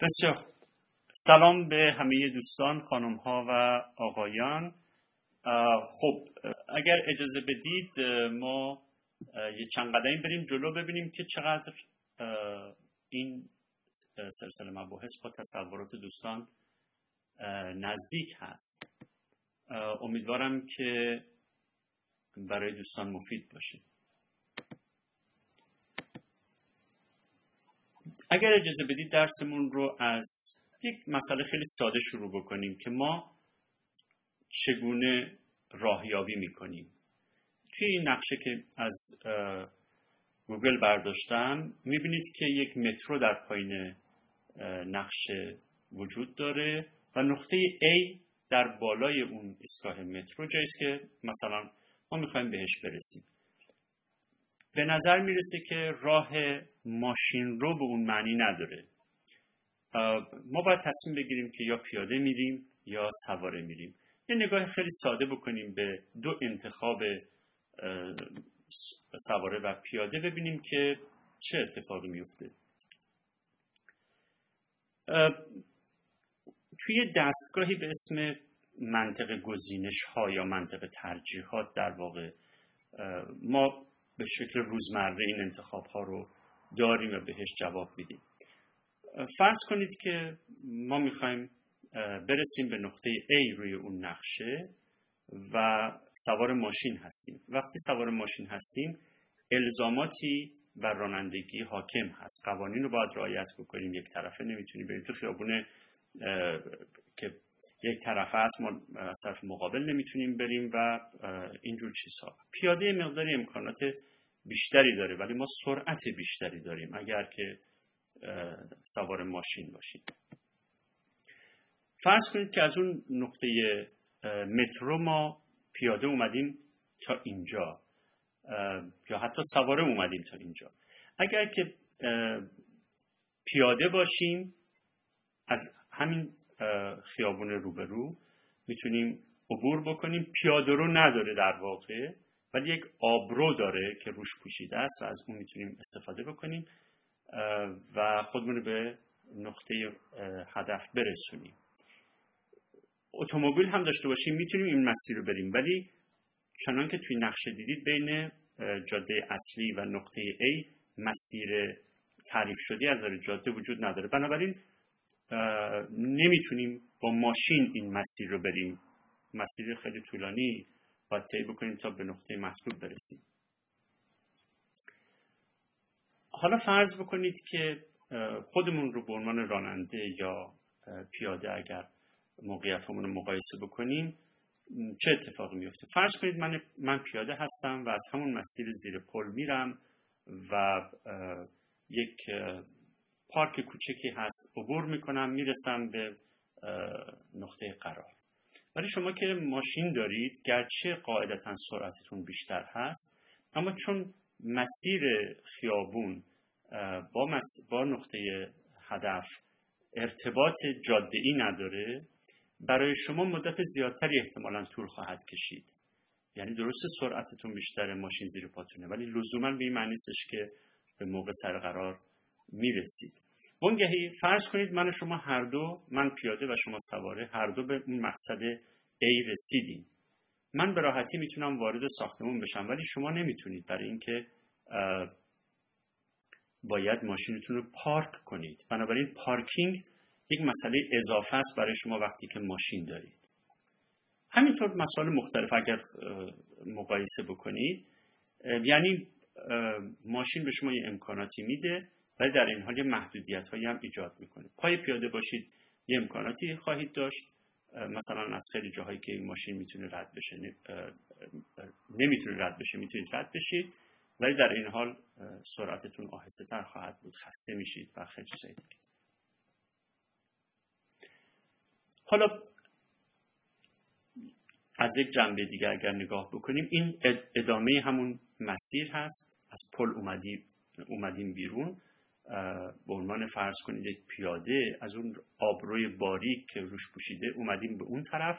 بسیار. سلام به همه دوستان خانم ها و آقایان. خب اگر اجازه بدید ما یه چند قدمی بریم جلو ببینیم که چقدر این سلسله مباحث با تصورات دوستان نزدیک هست. امیدوارم که برای دوستان مفید باشه اگر اجازه بدید درسمون رو از یک مسئله خیلی ساده شروع بکنیم که ما چگونه راهیابی می‌کنیم. توی این نقشه که از گوگل برداشتم می‌بینید که یک مترو در پایین نقشه وجود داره و نقطه A در بالای اون ایستگاه مترو جایی که مثلا ما می‌خوایم بهش برسیم. به نظر می‌رسه که راه ماشین رو به اون معنی نداره. ما باید تصمیم بگیریم که یا پیاده میریم یا سواره میریم. یه نگاه خیلی ساده بکنیم به دو انتخاب سواره و پیاده ببینیم که چه اتفاقی میفته. توی دستگاهی به اسم منطق گزینش ها یا منطق ترجیحات در واقع ما به شکل روزمره این انتخاب ها رو داریم و بهش جواب میدیم. فرض کنید که ما می‌خوایم برسیم به نقطه A روی اون نقشه و سوار ماشین هستیم. وقتی سوار ماشین هستیم الزاماتی بر رانندگی حاکم هست. قوانین رو باید رعایت بکنیم. یک طرفه نمی‌تونیم بریم تو خیابون یک طرفه هست ما از طرف مقابل نمی‌تونیم بریم و اینجور چیزها. پیاده مقداری امکانات بیشتری داره ولی ما سرعت بیشتری داریم اگر که سوار ماشین باشیم. فرض کنید که از اون نقطه مترو ما پیاده اومدیم تا اینجا یا حتی سواره اومدیم تا اینجا. اگر که پیاده باشیم از همین خیابون روبرو. می‌تونیم عبور بکنیم. پیاده رو نداره در واقع ولی یک آبرو داره که روش پوشیده است و از اون می‌تونیم استفاده بکنیم. و خودمون به نقطه هدف برسونیم. اتومبیل هم داشته باشیم. می‌تونیم این مسیر رو بریم. ولی چنان که توی نقشه دیدید بین جاده اصلی و نقطه A مسیر تعریف شده از جاده وجود نداره. بنابراین نمی‌تونیم با ماشین این مسیر رو بریم. مسیر خیلی طولانی. باید طی بکنیم تا به نقطه مطلوب برسیم. حالا فرض بکنید که خودمون رو به عنوان راننده یا پیاده اگر موقعیتمون رو مقایسه بکنیم چه اتفاقی میفته؟ فرض کنید من, من پیاده هستم و از همون مسیر زیر پل میرم و یک پارک کوچکی هست. عبور می‌کنم می‌رسم به نقطه قرار. ولی شما که ماشین دارید گرچه قاعدتا سرعتتون بیشتر هست اما چون مسیر خیابون با, با نقطه هدف ارتباط جاده ای نداره برای شما مدت زیادتری احتمالا طول خواهد کشید. یعنی درست سرعتتون بیشتر ماشین زیر پاتونه ولی لزوما به این معنی که به موقع سر قرار می‌رسید. وانگهی فرض کنید من و شما هر دو من پیاده و شما سواره هر دو به اون مقصد A رسیدیم. من به راحتی می‌تونم وارد ساختمون بشم ولی شما نمی‌تونید برای اینکه باید ماشینتون رو پارک کنید. بنابراین پارکینگ یک مسئله اضافه است برای شما وقتی که ماشین دارید. همینطور مسائل مختلف اگر مقایسه بکنید یعنی ماشین به شما یه امکاناتی میده. ولی در این حال یه محدودیت هایی هم ایجاد می‌کنه. پای پیاده باشید یه امکاناتی خواهید داشت. مثلا از خیلی جاهایی که این ماشین می‌تونه رد بشه نمی‌تونه رد بشه می‌تونید رد بشید. ولی در این حال سرعتتون آهسته تر خواهد بود. خسته میشید و خیلی چیزایی حالا از یک جنبه دیگر اگر نگاه بکنیم این ادامه همون مسیر هست. از پل اومدیم, اومدیم بیرون. به عنوان فرض کنید یک پیاده از اون آبروی باریک که روش پوشیده اومدیم به اون طرف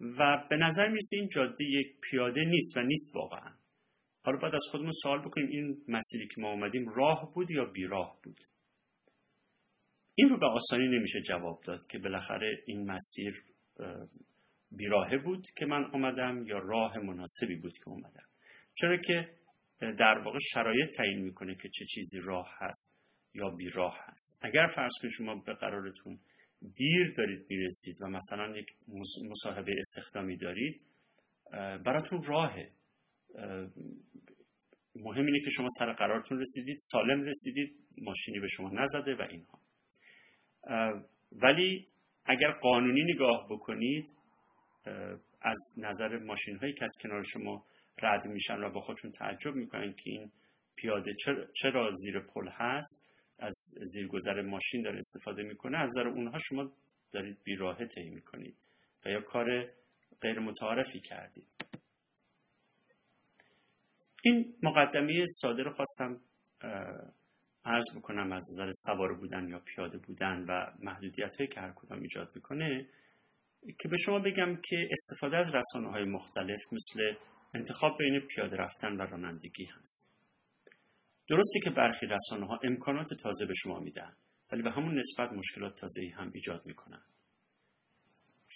و به نظر میسه این جاده یک پیاده نیست و نیست واقعا. حالا باید از خودمون سوال بکنیم این مسیری که ما اومدیم راه بود یا بیراه بود؟ این رو به آسانی نمیشه جواب داد که بالاخره این مسیر بیراهه بود که من آمدم یا راه مناسبی بود که اومدم. چرا که در واقع شرایط تعیین می‌کنه که چه چیزی راه هست. یا بیراه هست. اگر فرض کنید شما به قرارتون دیر دارید می‌رسید و مثلا یک مصاحبه استخدامی دارید براتون راهه. مهم اینه که شما سر قرارتون رسیدید سالم رسیدید ماشینی به شما نزده و اینها. ولی اگر قانونی نگاه بکنید از نظر ماشین هایی که از کنار شما رد میشن و با خودشون تعجب می‌کنن که این پیاده چرا زیر پل هست از زیرگذر ماشین داره استفاده می‌کنه از نظر اونها شما دارید بیراهه طی می‌کنید و یا کار غیر متعارفی کردید. این مقدمه ساده رو خواستم عرض بکنم از نظر سوار بودن یا پیاده بودن و محدودیت هایی که هر کدام ایجاد می‌کنه که به شما بگم که استفاده از رسانه های مختلف مثل انتخاب بین پیاده رفتن و رانندگی هست. درسته که برخی رسانه ها امکانات تازه به شما میدن ولی به همون نسبت مشکلات تازه هم ایجاد می‌کنن.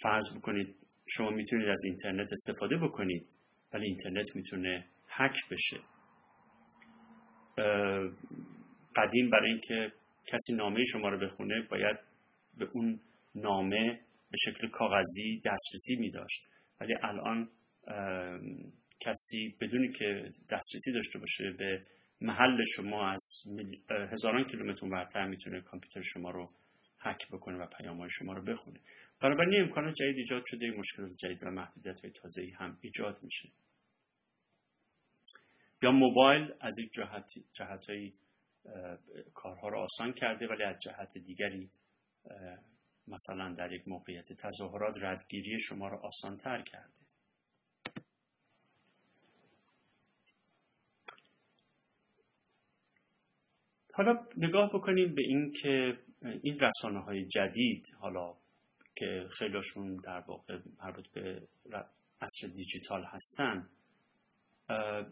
فرض بکنید شما می‌تونید از اینترنت استفاده بکنید ولی اینترنت می‌تونه هک بشه. قدیم برای اینکه کسی نامه شما رو بخونه باید به اون نامه به شکل کاغذی دسترسی می داشت ولی الان کسی بدونی که دسترسی داشته باشه به محل شما از هزاران کیلومتر برتر می‌تونه کامپیوتر شما رو هک بکنه و پیام های شما رو بخونه. بنابراین امکانات جدید ایجاد شده مشکلات جدید و محدودیت های تازه هم ایجاد میشه. یا موبایل از یک جهت جهت کارها رو آسان کرده ولی از جهت دیگری مثلا در یک موقعیت تظاهرات ردگیری شما رو آسان تر کرده. حالا نگاه بکنیم به این که این رسانه های جدید حالا که خیلیشون در واقع مربوط به عصر دیجیتال هستن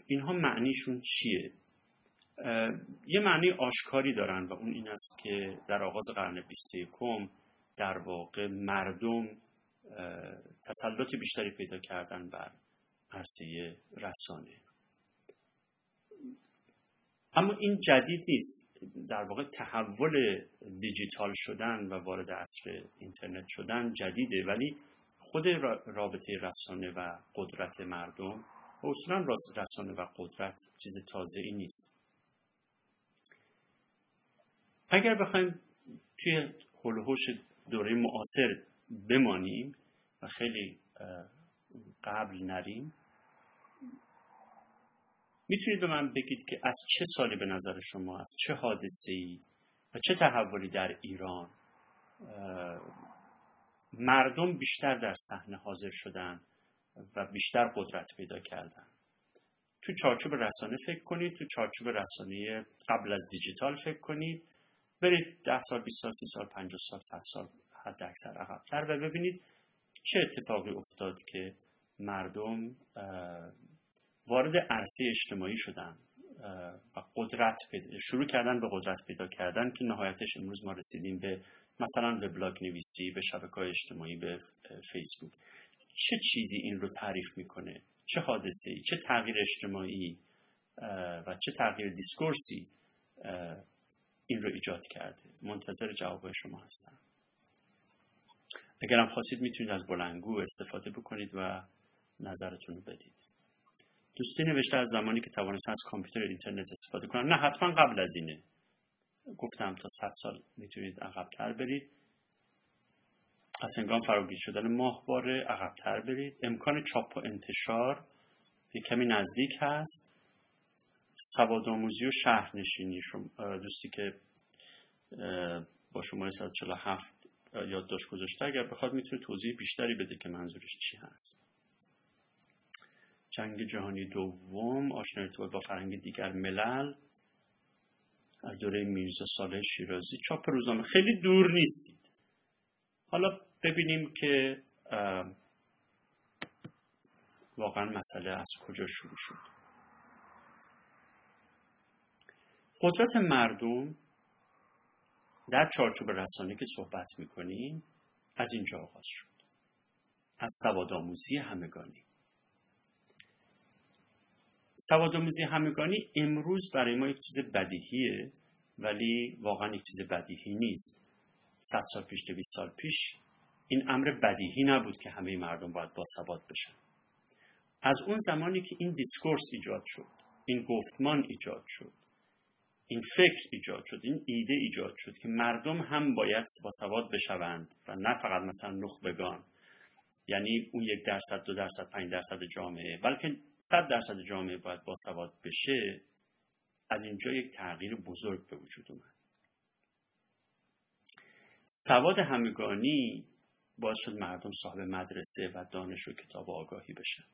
اینها معنیشون چیه؟ یه معنی آشکاری دارن و اون این است که در آغاز قرن 21 در واقع مردم تسلط بیشتری پیدا کردن بر عرصه رسانه. اما این جدید نیست. در واقع تحول دیجیتال شدن و وارد عصر اینترنت شدن جدیده ولی خود رابطه رسانه و قدرت مردم اصولا رسانه و قدرت چیز تازه ای نیست. اگر بخوایم توی هلوهوش دوره معاصر بمانیم و خیلی قبل نریم می‌تونید به من بگید که از چه سالی به نظر شما از چه حادثه ای و چه تحولی در ایران مردم بیشتر در صحنه حاضر شدن و بیشتر قدرت پیدا کردن؟ تو چارچوب رسانه فکر کنید تو چارچوب رسانه قبل از دیجیتال فکر کنید. برید ده سال 20 سال 30 سال 50 سال 100 سال حد اکثر عقبتر و ببینید چه اتفاقی افتاد که مردم وارد عرصه اجتماعی شدن و قدرت شروع کردن به قدرت پیدا کردن. که نهایتش امروز ما رسیدیم به مثلا وبلاگ نویسی به شبکه اجتماعی به فیسبوک. چه چیزی این رو تعریف می‌کنه؟ چه حادثه ای چه تغییر اجتماعی؟ و چه تغییر دیسکورسی این رو ایجاد کرده؟ منتظر جواب شما هستم. اگرم خواستید می‌تونید از بلنگو استفاده بکنید و نظرتون رو بدید. دوستی نوشته از زمانی که توانست از کامپیوتر اینترنت استفاده کنن. نه حتما قبل از اینه. گفتم تا 100 سال می‌تونید عقبتر برید. از هنگام فراگیر شدن ماهواره عقبتر برید. امکان چاپ و انتشار یه کمی نزدیک هست. سواد آموزی و شهرنشینی دوستی که با شماره 147 یادداشت گذاشته اگر بخواد می‌تونه توضیح بیشتری بده که منظورش چی هست. جنگ جهانی دوم آشنایی با فرهنگ دیگر ملل از دوره میرزا صالح شیرازی. چاپ روزنامه. خیلی دور نیستید. حالا ببینیم که واقعا مسئله از کجا شروع شد. قدرت مردم در چارچوب رسانه که صحبت می‌کنیم از اینجا آغاز شد. از سواد آموزی همگانی. سواد آموزی همگانی امروز برای ما یک چیز بدیهیه ولی واقعا یک چیز بدیهی نیست. صد سال پیش دویست سال پیش این امر بدیهی نبود که همه مردم باید با سواد بشن. از اون زمانی که این دیسکورس ایجاد شد این گفتمان ایجاد شد این فکر ایجاد شد این ایده ایجاد شد که مردم هم باید با سواد بشوند و نه فقط مثلا نخبگان. یعنی اون یک درصد دو درصد پنج درصد جامعه. بلکه صد درصد جامعه باید با سواد بشه از اینجا یک تغییر بزرگ به وجود اومد. سواد همگانی باعث شد مردم صاحب مدرسه و دانش و کتاب و آگاهی بشن.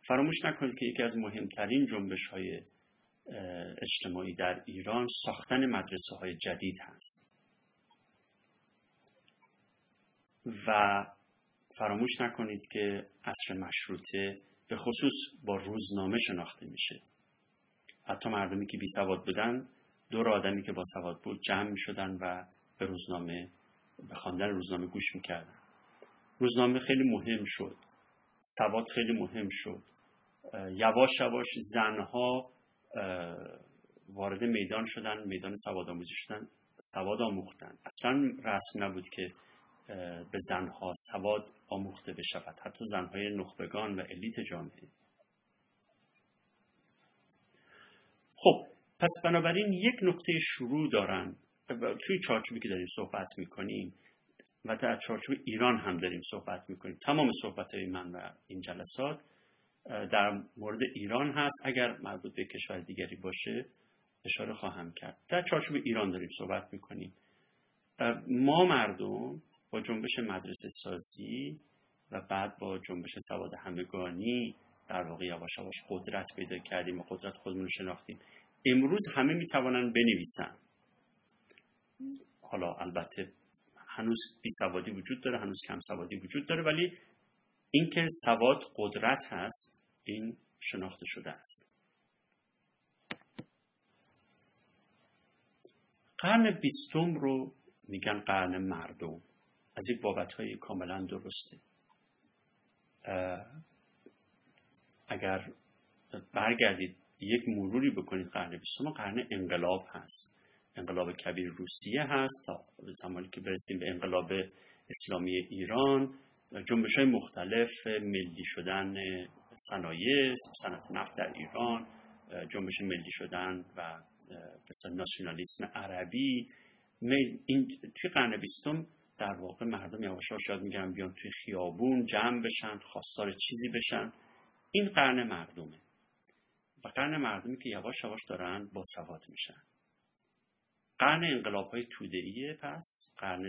فراموش نکنید که یکی از مهمترین جنبش های اجتماعی در ایران ساختن مدرسه های جدید هست. و فراموش نکنید که عصر مشروطه به خصوص با روزنامه شناخته میشه. حتی مردمی که بی سواد بودن دور آدمی که با سواد بود جمع می شدن و به روزنامه به خواندن روزنامه گوش می‌کردن. روزنامه خیلی مهم شد. سواد خیلی مهم شد. یواش یواش زنها وارد میدان شدن میدان سواد آموزی شدن سواد آموختن. اصلا رسم نبود که به زنها سواد آموخته بشود. حتی زنهای نخبگان و الیت جامعه. خب پس بنابراین یک نقطه شروع دارن. توی چارچوبی که داریم صحبت می‌کنیم و در چارچوب ایران هم داریم صحبت می‌کنیم. تمام صحبت های من و این جلسات در مورد ایران هست. اگر مربوط به کشور دیگری باشه اشاره خواهم کرد. در چارچوب ایران داریم صحبت می‌کنیم. ما مردم با جنبش مدرسه سازی و بعد با جنبش سواد همگانی در واقع یواش یواش قدرت پیدا کردیم و قدرت خودمون شناختیم. امروز همه می‌توانند بنویسن. حالا البته هنوز بی سوادی وجود داره هنوز کم سوادی وجود داره ولی اینکه سواد قدرت هست این شناخته شده است. قرن بیستم رو میگن قرن مردم. از این بابت های کاملا درسته. اگر برگردید یک مروری بکنید قرن بیستم قرن انقلاب هست. انقلاب کبیر روسیه هست تا زمانی که برسیم به انقلاب اسلامی ایران. جنبش های مختلف ملی شدن صنایع صنعت نفت در ایران جنبش ملی شدن و مثل ناسیونالیسم عربی. این توی قرن بیستم در واقع مردم یواش یواش شاید میگن بیان توی خیابون جمع بشن خواستار چیزی بشن. این قرن مردمه. و قرن مردمی که یواش یواش دارن با سواد میشن. قرن انقلاب های توده پس قرن